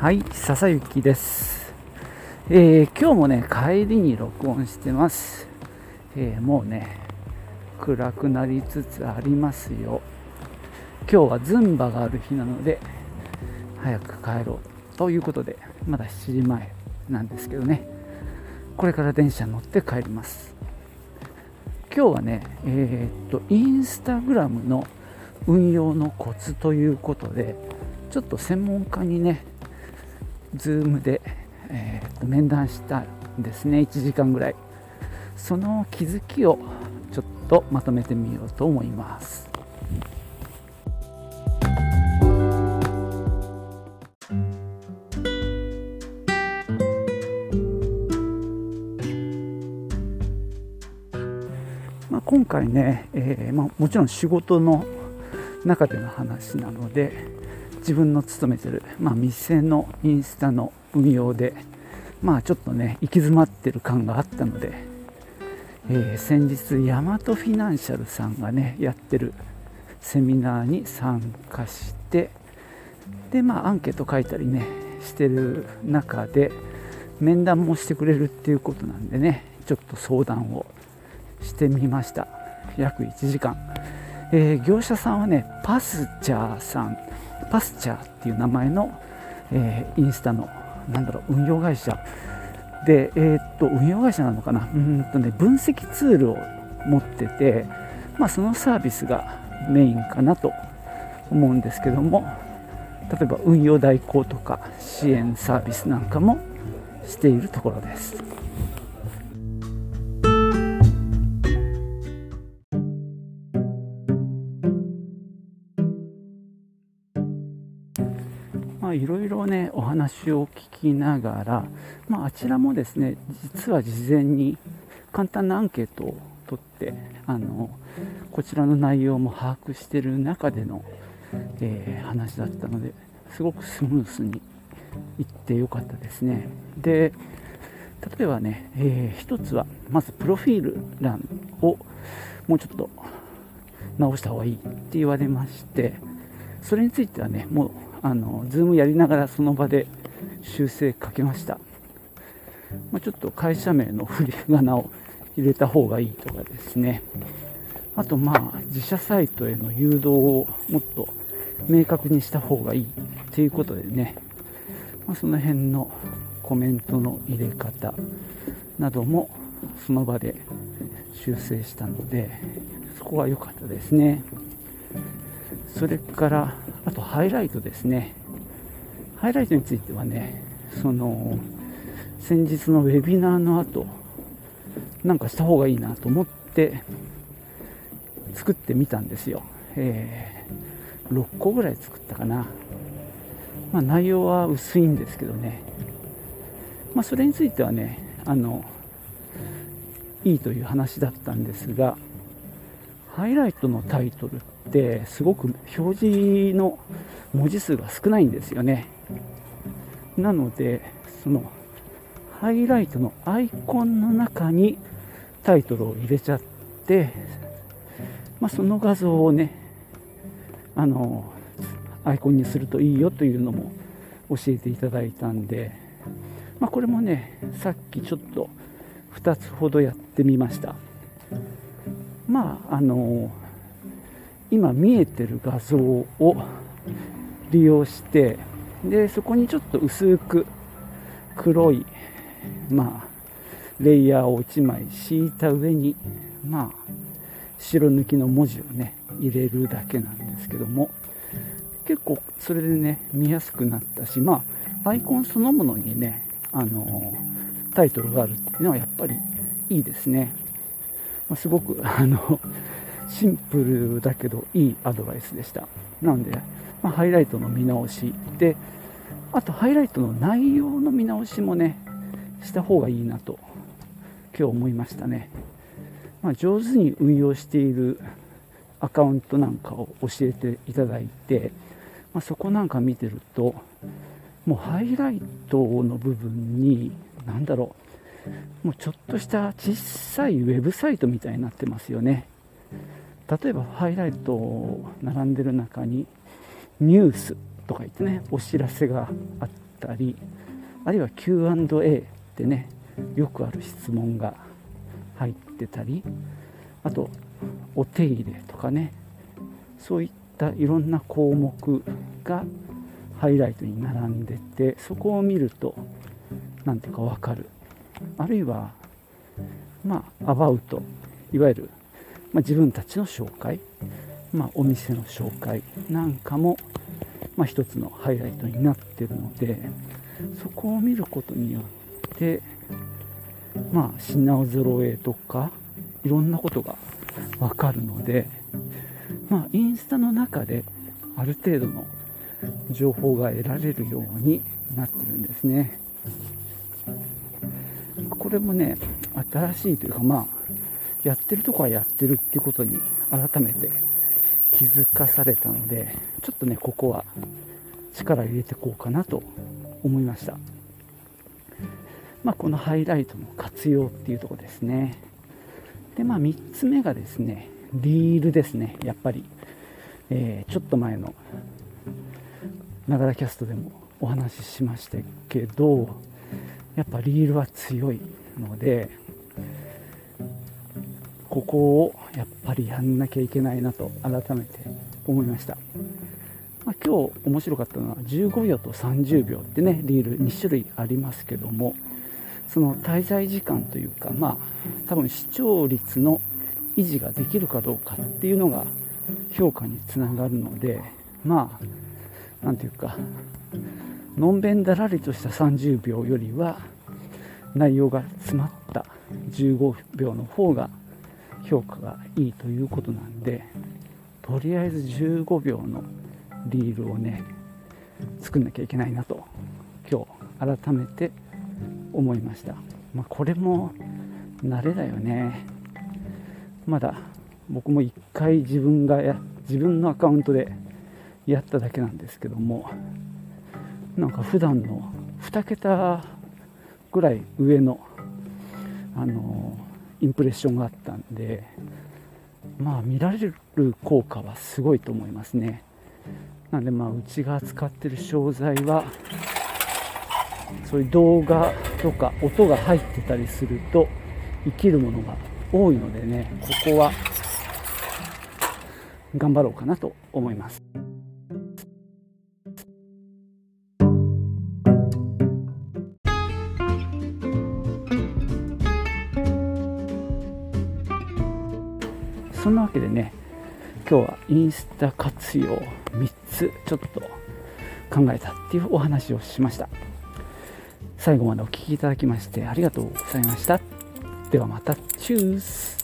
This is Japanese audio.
はい、笹雪です、えー今日もね、帰りに録音してます。えーもうね、暗くなりつつありますよ。今日はズンバがある日なので、早く帰ろうということで、まだ7時前なんですけどね、これから電車乗って帰ります。今日はね、えーっと、インスタグラムの運用のコツということで、ちょっと専門家にね、ズームで、えー面談したんですね、1時間ぐらい。その気づきをちょっとまとめてみようと思います。まあ、今回ね、えーまあ、もちろん仕事の中での話なので自分の勤めてる、まあ、店のインスタの運用でまあちょっとね行き詰まってる感があったので、えー先日ヤマトフィナンシャルさんがねやってるセミナーに参加してでまあアンケート書いたりねしてる中で面談もしてくれるっていうことなんでねちょっと相談をしてみました。約1時間、えー業者さんはねパスチャーさん。パスチャーっていう名前の、えーインスタのなんだろう運用会社で、えーっと運用会社なのかな？うんとね分析ツールを持ってて、まあ、そのサービスがメインかなと思うんですけども例えば運用代行とか支援サービスなんかもしているところです。まあ、いろいろねお話を聞きながら、まあ、あちらもですね実は事前に簡単なアンケートを取ってあのこちらの内容も把握している中での、えー話だったのですごくスムースにいってよかったですね。で例えばね、えー一つはまずプロフィール欄をもうちょっと直した方がいいって言われましてそれについてはねもうあのズームやりながらその場で修正かけました、まあ、ちょっと会社名の振り仮名を入れた方がいいとかですね。あとまあ自社サイトへの誘導をもっと明確にした方がいいっていうことでね、まあ、その辺のコメントの入れ方などもその場で修正したのでそこは良かったですね。それからあとハイライトですね。ハイライトについてはねその先日のウェビナーの後なんかした方がいいなと思って作ってみたんですよ、えー6個ぐらい作ったかな、まあ、内容は薄いんですけどね、まあ、それについてはねあのいいという話だったんですがハイライトのタイトルっってすごく表示の文字数が少ないんですよね。なのでそのハイライトのアイコンの中にタイトルを入れちゃって、まあ、その画像をねあのアイコンにするといいよというのも教えていただいたんで、まあ、これもねさっきちょっと2つほどやってみました。まああの今見えてる画像を利用してでそこにちょっと薄く黒いまあレイヤーを1枚敷いた上にまあ白抜きの文字をね入れるだけなんですけども結構それでね見やすくなったしまあアイコンそのものにねあのタイトルがあるっていうのはやっぱりいいですね、すごくあのシンプルだけどいいアドバイスでした。なので、まあハイライトの見直しであとハイライトの内容の見直しもねした方がいいなと今日思いましたね、まあ、上手に運用しているアカウントなんかを教えていただいて、まあ、そこなんか見てるともうハイライトの部分に何だろうもうちょっとした小さいウェブサイトみたいになってますよね。例えばハイライト並んでる中にニュースとか言ってねお知らせがあったりあるいは Q&A ってねよくある質問が入ってたりあとお手入れとかねそういったいろんな項目がハイライトに並んでてそこを見ると何ていうか分かる。あるいはまあアバウト。いわゆる、まあ、自分たちの紹介、まあ、お店の紹介なんかも、まあ、一つのハイライトになってるのでそこを見ることによってまあ品揃えとかいろんなことが分かるのでまあインスタの中である程度の情報が得られるようになってるんですね。これもね新しいというかまあやってるとこはやってるっていうことに改めて気づかされたのでちょっとねここは力入れてこうかなと思いました、まあ、このハイライトの活用っていうとこですね。でまあ3つ目がですねリールですねやっぱり、えー、ちょっと前のながらキャストでもお話ししましたけどやっぱリールは強いのでここをやっぱりやんなきゃいけないなと改めて思いました、まあ、今日面白かったのは15秒と30秒ってねリール2種類ありますけどもその滞在時間というかまあ多分視聴率の維持ができるかどうかっていうのが評価につながるのでまあ何ていうかのんべんだらりとした30秒よりは内容が詰まった15秒の方が評価がいいということなんでとりあえず15秒のリールをね作んなきゃいけないなと今日改めて思いました、まあ、これも慣れだよね。まだ僕も1回自分がや自分のアカウントでやっただけなんですけどもなんか普段の2桁ぐらい上のあのインプレッションがあったんでまあ見られる効果はすごいと思いますね。なんでまあうちが使ってる商材はそういう動画とか音が入ってたりすると生きるものが多いのでねここは頑張ろうかなと思います。そんなわけでね今日はインスタ活用3つちょっと考えたっていうお話をしました。最後までお聴きいただきましてありがとうございました。ではまた。チュース。